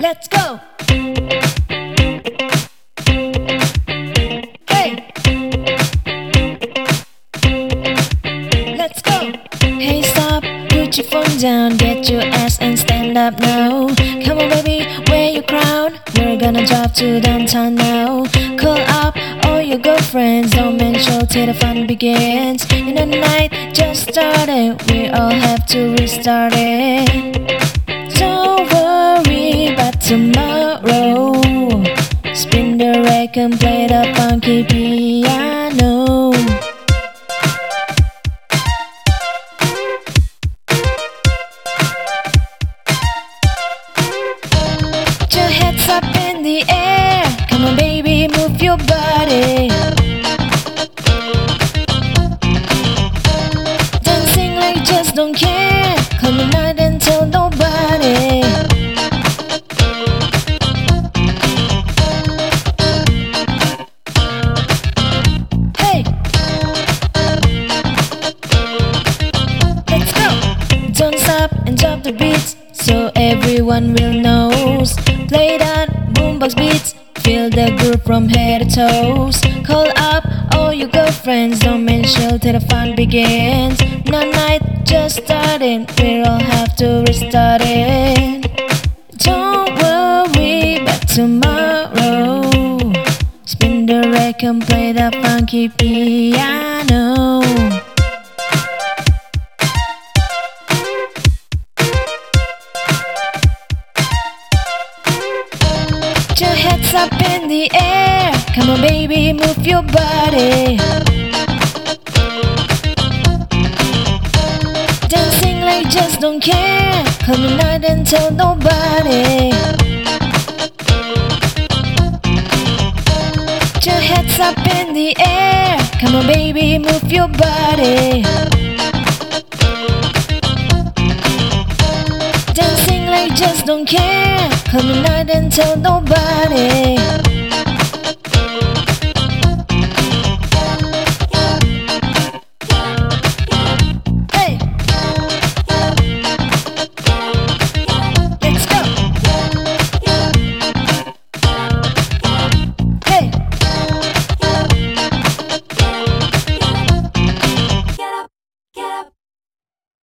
Let's go. Hey. Let's go. Hey, stop. Put your phone down. Get your ass and stand up now. Come on, baby. Wear your crown. We're gonna drop to downtown now. Call up all your girlfriends. Don't mention till the fun begins. In the night just started. We all have to restart it. Tomorrow. Spin the record and play the funky piano. Put your hands up in the air. Come on, baby, move your body. Dancing like you just don't care. Come on, everyone will know. Play that boombox beats, feel the groove from head to toes. Call up all your girlfriends, don't mention till the fun begins. No night just starting, we all have to restart it. Don't worry about tomorrow. Spin the record play that funky piano. Put up in the air. Come on, baby, move your body. Dancing like just don't care. Come on, night and tell nobody. Put your hands up in the air. Come on, baby, move your body. Just don't care. Come on, night and tell nobody.